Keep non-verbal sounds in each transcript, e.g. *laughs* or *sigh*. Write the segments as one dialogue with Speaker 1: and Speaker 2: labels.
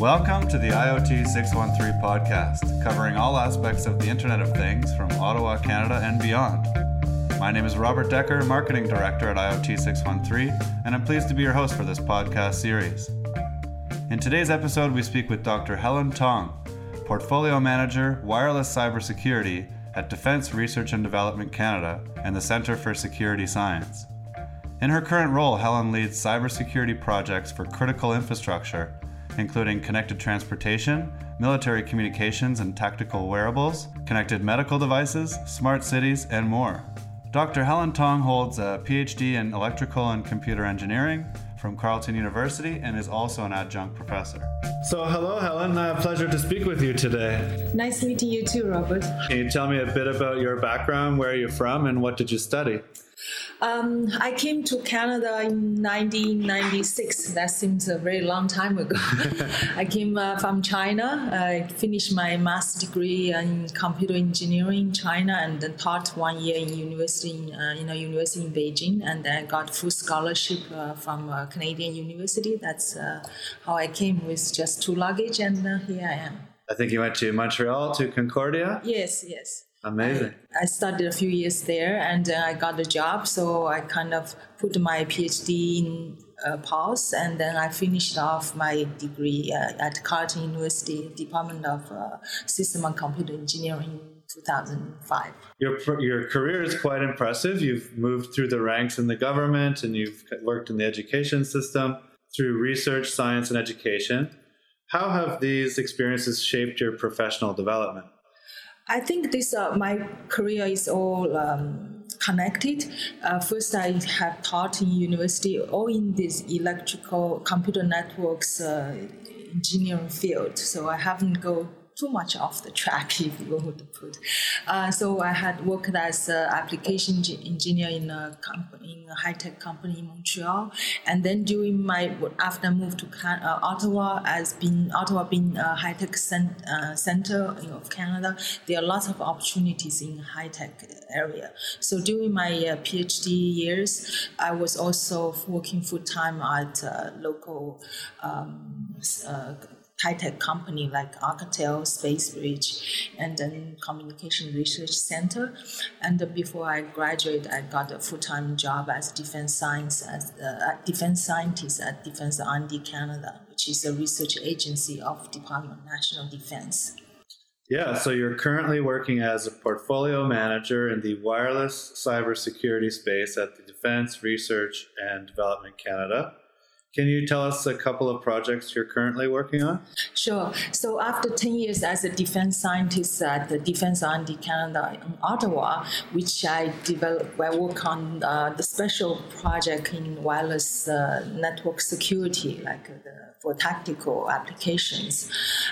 Speaker 1: Welcome to the IoT 613 podcast, covering all aspects of the Internet of Things from Ottawa, Canada, and beyond. My name is Robert Decker, Marketing Director at IoT 613, and I'm pleased to be your host for this podcast series. In today's episode, we speak with Dr. Helen Tang, Portfolio Manager, Wireless Cybersecurity at Defense Research and Development Canada and the Centre for Security Science. In her current role, Helen leads cybersecurity projects for critical infrastructure including connected transportation, military communications and tactical wearables, connected medical devices, smart cities, and more. Dr. Helen Tang holds a PhD in electrical and computer engineering from Carleton University and is also an adjunct professor. So, hello, Helen. A pleasure to speak with you today.
Speaker 2: Nice meeting you too, Robert.
Speaker 1: Can you tell me a bit about your background, where you're from, and what did you study?
Speaker 2: Um, I came to Canada in 1996. That seems a very long time ago. *laughs* I came uh, from China. I finished my master's degree in computer engineering in China and then taught one year in university in, uh, university in Beijing. And then I got full scholarship uh, from a Canadian university. That's uh, how I came with just two luggage, and uh, here I am.
Speaker 1: I think you went to Montreal to Concordia.
Speaker 2: Yes, yes.
Speaker 1: Amazing.
Speaker 2: I, I, studied a few years there and uh, I got a job. So I kind of put my PhD in uh, pause and then I finished off my degree uh, at Carleton University, Department of uh, System and Computer Engineering. 2005.
Speaker 1: Your, your career is quite impressive. You've moved through the ranks in the government and you've worked in the education system through research, science, and education. How have these experiences shaped your professional development?
Speaker 2: I think this uh, my career is all um, connected. Uh, first, I have taught in university all in this electrical computer networks uh, engineering field. So I haven't go too much off the track, *laughs* if you would put. Uh, so I had worked as an application engineer in a company, in a high tech company in Montreal, and then during my after I moved to uh, Ottawa, as been Ottawa being a high tech cent, uh, center of Canada, there are lots of opportunities in high tech area. So during my uh, PhD years, I was also working full time at uh, local. Um, uh, high-tech company like Alcatel, Spacebridge, and then Communication Research Center. And before I graduated, I got a full-time job as defense science as uh, defense scientist at Defense R&D Canada, which is a research agency of Department of National Defense.
Speaker 1: Yeah, so you're currently working as a portfolio manager in the wireless cybersecurity space at the Defense Research and Development Canada. Can you tell us a couple of projects you're currently working on?
Speaker 2: Sure. So after 10 years as a defense scientist at the Defense R&D Canada in Ottawa, which I developed, I work on uh, the special project in wireless uh, network security, like uh, the for tactical applications.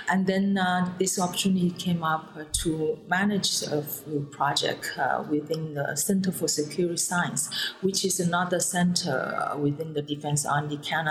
Speaker 2: And then uh, this opportunity came up to manage a project uh, within the Center for Security Science, which is another center uh, within the Defense R&D Canada.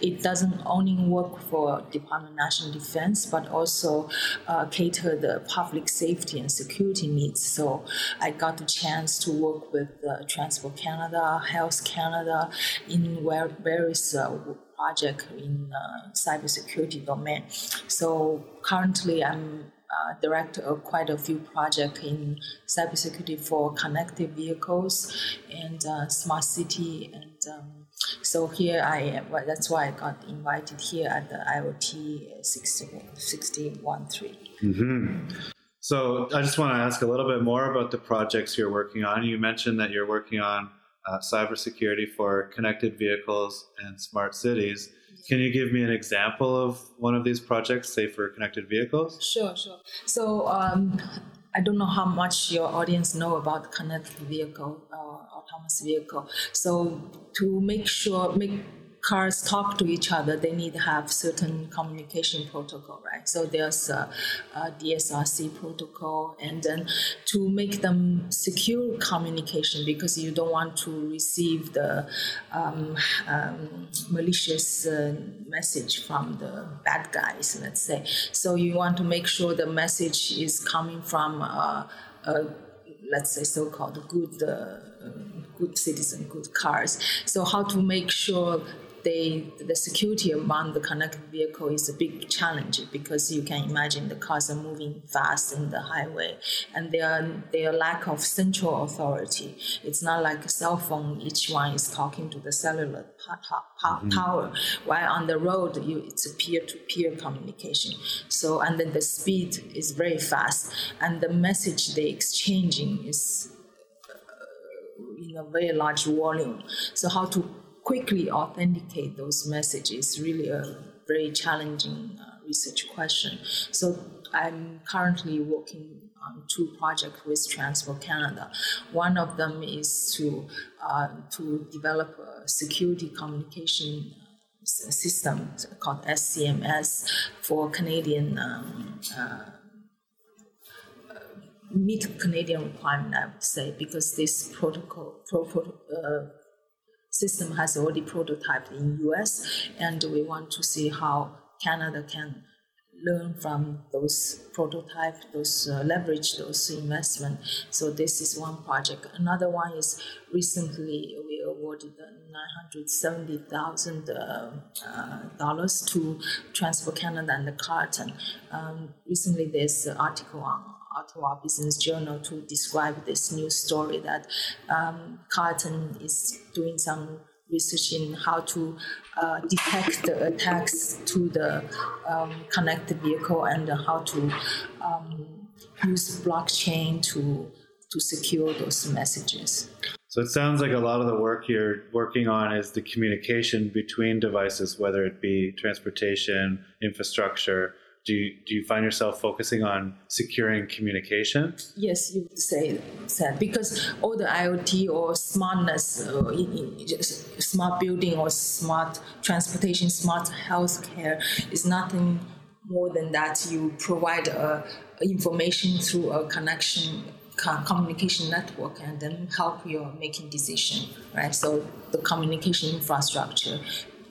Speaker 2: It doesn't only work for Department of National Defense, but also uh, cater the public safety and security needs. So I got the chance to work with uh, Transport Canada, Health Canada in various uh, project in uh, cybersecurity domain. So currently, I'm uh, director of quite a few projects in cybersecurity for connected vehicles and uh, smart city. And um, so here I am. Well, that's why I got invited here at the IoT 613.
Speaker 1: Mm-hmm. So I just want to ask a little bit more about the projects you're working on. You mentioned that you're working on uh, cybersecurity for connected vehicles and smart cities. Can you give me an example of one of these projects, say for connected vehicles?
Speaker 2: Sure, sure. So um, I don't know how much your audience know about connected vehicle, uh, autonomous vehicle. So to make sure, make cars talk to each other, they need to have certain communication protocol, right? So there's a, a DSRC protocol, and then to make them secure communication because you don't want to receive the um, um, malicious uh, message from the bad guys, let's say. So you want to make sure the message is coming from uh, a let's say so-called good uh, good citizen, good cars. So how to make sure they the security among the connected vehicle is a big challenge because you can imagine the cars are moving fast in the highway and their their lack of central authority. It's not like a cell phone; each one is talking to the cellular mm-hmm. power. While on the road, you it's a peer-to-peer communication. So and then the speed is very fast, and the message they exchanging is uh, in a very large volume. So how to quickly authenticate those messages really a very challenging uh, research question. So I'm currently working on two projects with Transport Canada. One of them is to uh, to develop a security communication uh, system called SCMS for Canadian. Um, uh, meet Canadian requirement, I would say, because this protocol, pro, uh, system has already prototyped in US, and we want to see how Canada can learn from those prototype, those uh, leverage those investment. So this is one project. Another one is recently we awarded nine hundred seventy thousand uh, uh, dollars to Transport Canada and the Carleton. Um, recently, there's an article on Ottawa Business Journal to describe this news story that um, Carleton is doing some research in how to uh, detect the attacks to the um, connected vehicle and how to um, use blockchain to to secure those messages.
Speaker 1: So it sounds like a lot of the work you're working on is the communication between devices, whether it be transportation, infrastructure, do you, do you find yourself focusing on securing communication?
Speaker 2: Yes, you would say that because all the IoT or smartness, uh, smart building or smart transportation, smart healthcare is nothing more than that. You provide uh, information through a connection communication network and then help you making decision right so the communication infrastructure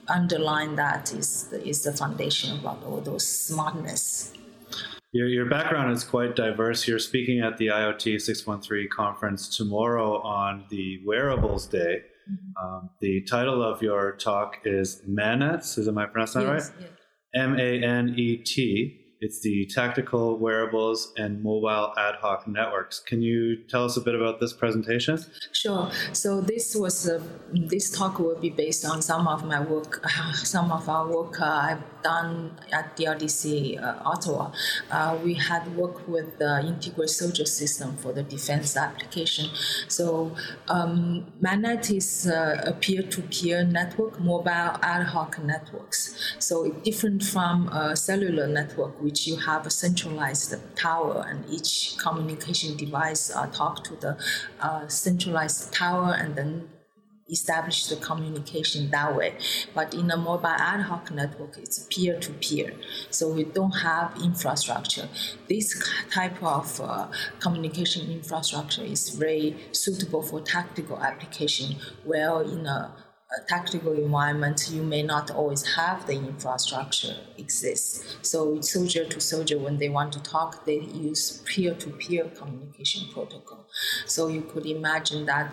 Speaker 2: underline that is the, is the foundation of all those smartness.
Speaker 1: Your, your background is quite diverse. You're speaking at the IoT 613 conference tomorrow on the Wearables Day. Mm-hmm. Um, the title of your talk is MANETs. Is it my pronouncing that yes, right? Yes. M A N E T. It's the Tactical Wearables and Mobile Ad Hoc Networks. Can you tell us a bit about this presentation?
Speaker 2: Sure. So this was uh, this talk will be based on some of my work, *laughs* some of our work uh, I've done at DRDC uh, Ottawa. Uh, we had worked with the integrated soldier system for the defense application. So um, MANET is uh, a peer-to-peer network, mobile ad hoc networks. So it's different from a cellular network which you have a centralized tower and each communication device uh, talk to the uh, centralized tower and then establish the communication that way. But in a mobile ad hoc network, it's peer to peer. So we don't have infrastructure. This type of uh, communication infrastructure is very suitable for tactical application, where in a a tactical environment, you may not always have the infrastructure exists. So soldier to soldier, when they want to talk, they use peer-to-peer communication protocol. So you could imagine that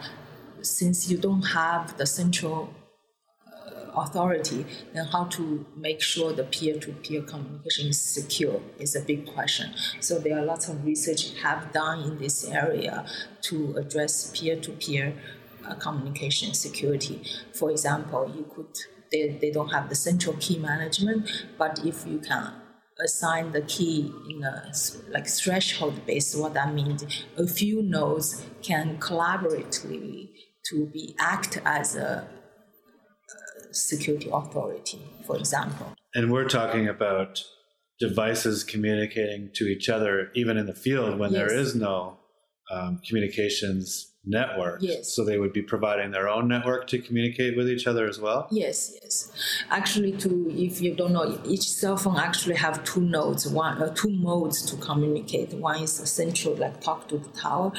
Speaker 2: since you don't have the central uh, authority, then how to make sure the peer-to-peer communication is secure is a big question. So there are lots of research have done in this area to address peer-to-peer uh, communication security. For example, you could they, they don't have the central key management, but if you can assign the key in a like threshold based, what that means, a few nodes can collaboratively to be act as a, security authority, for example.
Speaker 1: And we're talking about devices communicating to each other, even in the field when yes. there is no um, communications network.
Speaker 2: Yes.
Speaker 1: So they would be providing their own network to communicate with each other as well?
Speaker 2: Yes, yes. Actually, to if you don't know, each cell phone actually have two nodes, one uh, two modes to communicate. One is central, like talk to the tower,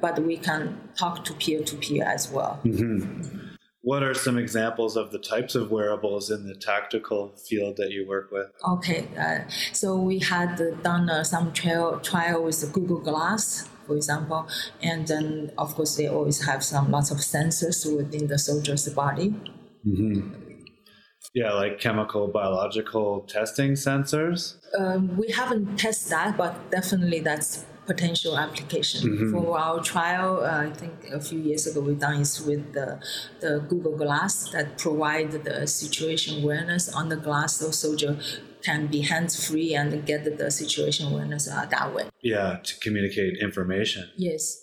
Speaker 2: but we can talk to peer to peer as well.
Speaker 1: Mm-hmm. What are some examples of the types of wearables in the tactical field that you work with?
Speaker 2: Okay, uh, so we had done uh, some trial, trial with Google Glass for example. And then, of course, they always have some lots of sensors within the soldier's body. Mm-hmm.
Speaker 1: Yeah, like chemical, biological testing sensors?
Speaker 2: Um, we haven't tested that, but definitely that's potential application. Mm-hmm. For our trial, uh, I think a few years ago we done is with the, the Google Glass that provide the situation awareness on the glass so soldier can be hands free and get the situation awareness uh, that way.
Speaker 1: Yeah, to communicate information.
Speaker 2: Yes.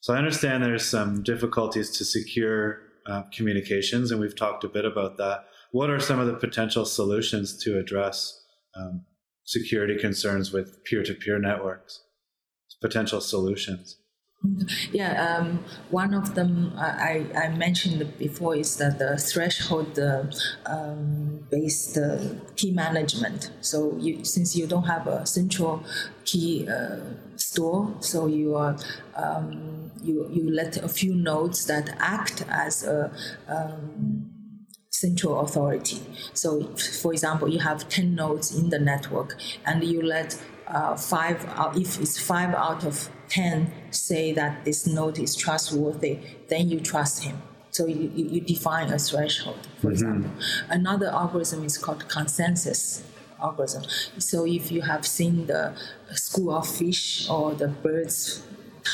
Speaker 1: So I understand there's some difficulties to secure uh, communications, and we've talked a bit about that. What are some of the potential solutions to address um, security concerns with peer to peer networks? Potential solutions?
Speaker 2: Yeah, um, one of them uh, I, I mentioned before is that the threshold uh, um, based uh, key management. So you, since you don't have a central key uh, store, so you are um, you you let a few nodes that act as a um, central authority. So, for example, you have 10 nodes in the network and you let uh, five, uh, if it's five out of 10 say that this node is trustworthy, then you trust him. So you, you define a threshold, for mm-hmm. example. Another algorithm is called consensus algorithm. So if you have seen the school of fish or the birds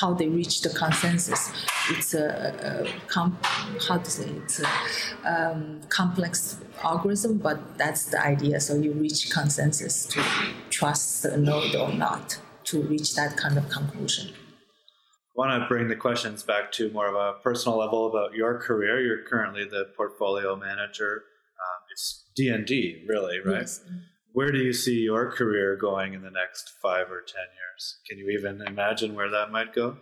Speaker 2: how they reach the consensus. It's a, a com- how to say it's a um, complex algorithm, but that's the idea. So you reach consensus to trust the node or not to reach that kind of conclusion.
Speaker 1: I want to bring the questions back to more of a personal level about your career. You're currently the portfolio manager. Um, it's D and D, really, right? Yes. Where do you see your career going in the next five or ten years? Can you even imagine where that might go?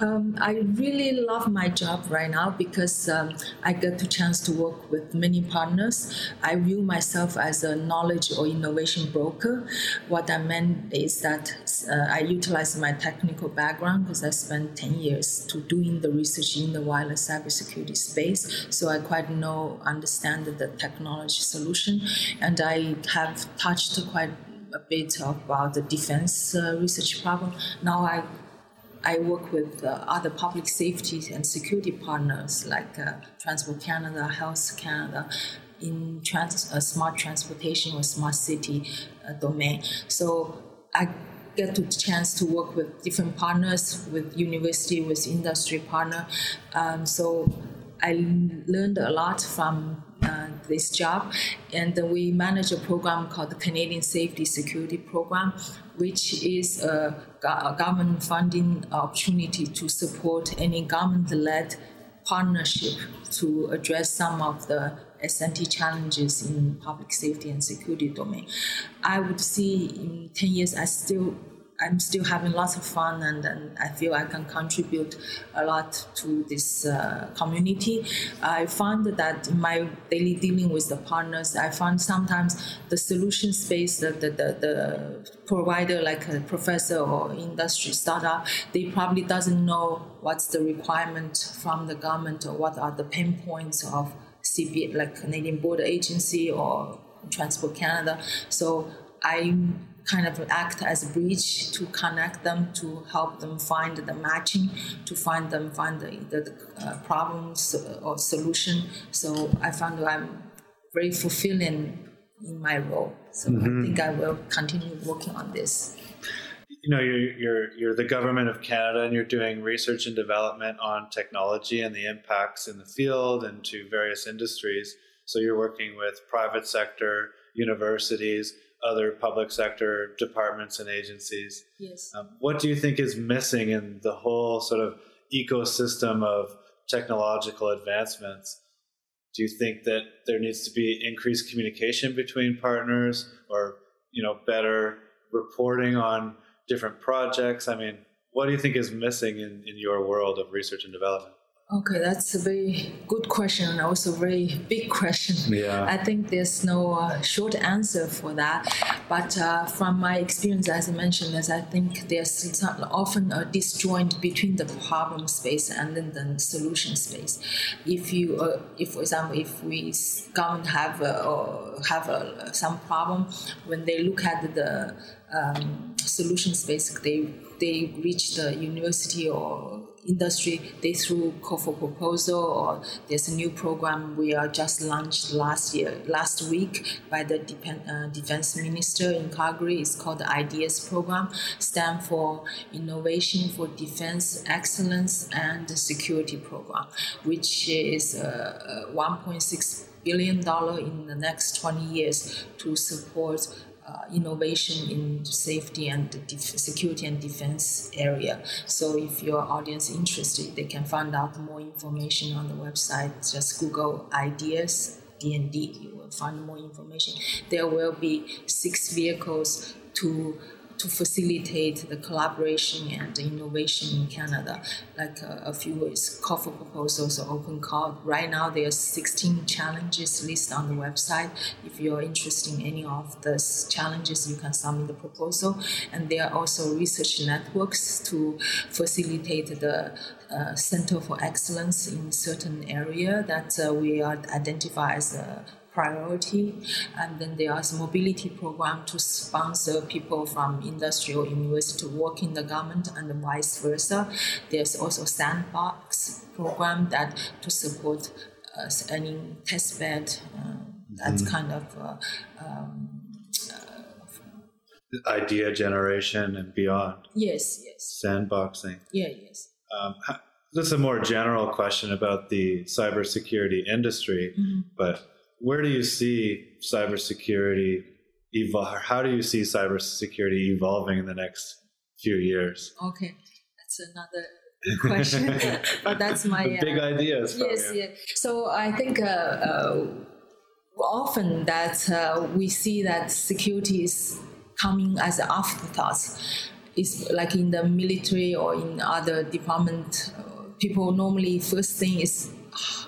Speaker 2: Um, I really love my job right now because um, I get the chance to work with many partners. I view myself as a knowledge or innovation broker. What I meant is that uh, I utilize my technical background because I spent 10 years to doing the research in the wireless cybersecurity space. So I quite know, understand the technology solution, and I have touched quite a bit about the defense uh, research problem. Now I I work with uh, other public safety and security partners like uh, Transport Canada, Health Canada, in trans- uh, smart transportation or smart city uh, domain. So I get the chance to work with different partners, with university, with industry partner. Um, so I learned a lot from this job, and we manage a program called the Canadian Safety Security Program, which is a, government funding opportunity to support any government-led partnership to address some of the SNT challenges in public safety and security domain. I would see in 10 years, I still I'm still having lots of fun and, and I feel I can contribute a lot to this uh, community. I found that my daily dealing with the partners, I found sometimes the solution space, the, the, the, the provider like a professor or industry startup, they probably doesn't know what's the requirement from the government or what are the pain points of CB, like Canadian Border Agency or Transport Canada. So I'm kind of act as a bridge to connect them, to help them find the matching, to find them find the, the uh, problems or solution. So I found that I'm very fulfilling in my role. So mm-hmm. I think I will continue working on this.
Speaker 1: You know, you're, you're you're the government of Canada, and you're doing research and development on technology and the impacts in the field and to various industries. So you're working with private sector, universities other public sector departments and agencies.
Speaker 2: Yes.
Speaker 1: Um, what do you think is missing in the whole sort of ecosystem of technological advancements? Do you think that there needs to be increased communication between partners or, you know, better reporting on different projects? I mean, what do you think is missing in, in your world of research and development?
Speaker 2: Okay, that's a very good question and also a very big question.
Speaker 1: Yeah.
Speaker 2: I think there's no uh, short answer for that. But uh, from my experience, as I mentioned, is I think there's often a disjoint between the problem space and then the solution space. If you, uh, if for example, if we government have or have a, some problem, when they look at the um, solution space, they they reach the university or industry they through call for proposal or there's a new program we are just launched last year last week by the uh, defense minister in calgary. It's called the IDEaS program stand for innovation for defense excellence and security program which is uh, 1.6 billion dollar in the next 20 years to support uh, innovation in safety and def- security and defense area. So if your audience interested, they can find out more information on the website. Just Google IDEaS DND. You will find more information. There will be six vehicles to to facilitate the collaboration and innovation in Canada. Like uh, a few is call for proposals or open call. Right now, there are 16 challenges listed on the website. If you're interested in any of those challenges, you can submit the proposal. And there are also research networks to facilitate the uh, Center for Excellence in certain area that uh, we are identified as a priority. And then there's mobility program to sponsor people from industry or university to work in the government and vice versa. There's also sandbox program that to support uh, any test bed. Uh, that's mm-hmm. kind of uh, um,
Speaker 1: uh, idea generation and beyond.
Speaker 2: Yes, yes.
Speaker 1: Sandboxing.
Speaker 2: Yeah, yes. Um,
Speaker 1: this is a more general question about the cybersecurity industry, mm-hmm. but where do you see cybersecurity evolve? How do you see cybersecurity evolving in the next few years?
Speaker 2: Okay, that's another question, *laughs* but that's my
Speaker 1: big uh, ideas.
Speaker 2: Yes, yeah. So I think uh, uh, often that uh, we see that security is coming as an afterthought. It's like in the military or in other department, people normally first thing is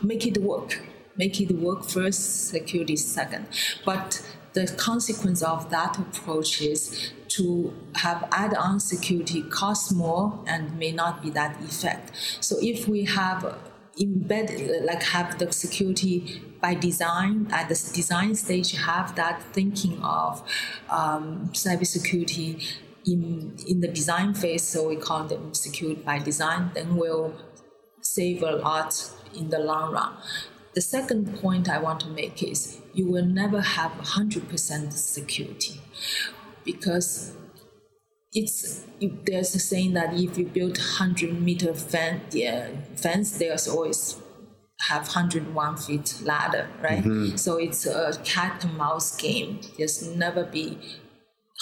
Speaker 2: make it work make it work first, security second. But the consequence of that approach is to have add-on security cost more and may not be that effect. So if we have embed like have the security by design at the design stage have that thinking of um, cybersecurity in in the design phase so we call them secured by design then we'll save a lot in the long run the second point I want to make is you will never have 100% security because it's there's a saying that if you build 100 meter fence, yeah, fence there's always have 101 feet ladder, right? Mm-hmm. So it's a cat and mouse game. There's never be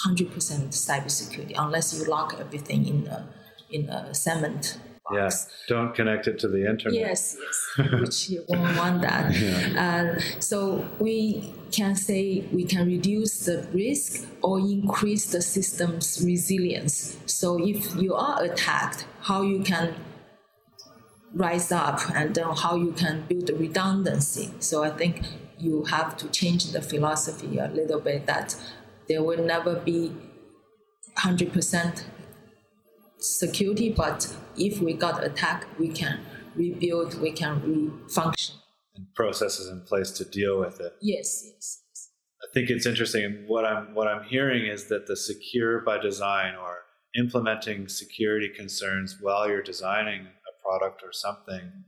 Speaker 2: 100% cybersecurity unless you lock everything in a in a cement
Speaker 1: box. Yeah, don't connect it to the internet.
Speaker 2: Yes, yes, *laughs* which you won't want that. *laughs* yeah. uh, so we can say we can reduce the risk or increase the system's resilience. So if you are attacked, how you can rise up and then how you can build the redundancy. So I think you have to change the philosophy a little bit that there will never be 100% security, but if we got attacked, we can rebuild, we can refunction.
Speaker 1: And processes in place to deal with it.
Speaker 2: Yes, yes.
Speaker 1: I think it's interesting. What I'm what I'm hearing is that the secure by design or implementing security concerns while you're designing a product or something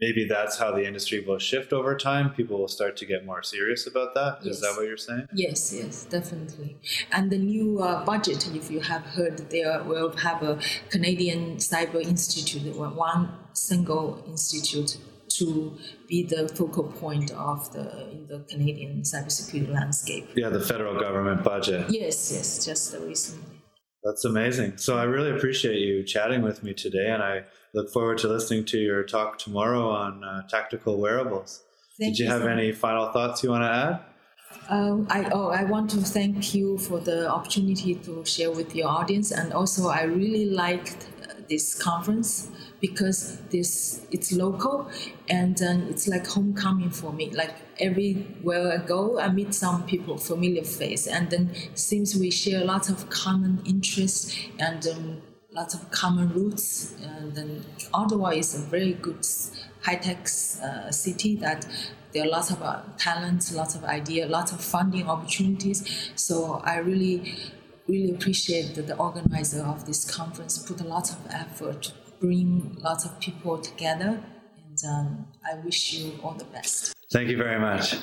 Speaker 1: maybe that's how the industry will shift over time. People will start to get more serious about that. Yes. Is that what you're saying?
Speaker 2: Yes, yes, definitely. And the new uh, budget, if you have heard, there will have a Canadian Cyber Institute, one single institute to be the focal point of the in the Canadian cybersecurity landscape.
Speaker 1: Yeah, the federal government budget.
Speaker 2: Yes, yes, just recently.
Speaker 1: That's amazing. So I really appreciate you chatting with me today, and I look forward to listening to your talk tomorrow on uh, tactical wearables. Thank Did you, you have so any final thoughts you want to add?
Speaker 2: Um, I, oh, I want to thank you for the opportunity to share with your audience, and also I really liked this conference because this it's local and um, it's like homecoming for me. Like everywhere I go, I meet some people, familiar face, and then since we share lots of common interests and um, lots of common roots, and then Ottawa is a very good high tech uh, city that there are lots of uh, talents, lots of ideas, lots of funding opportunities. So I really really appreciate that the organizer of this conference put a lot of effort bring lots of people together. And um, I wish you all the best.
Speaker 1: Thank you very much.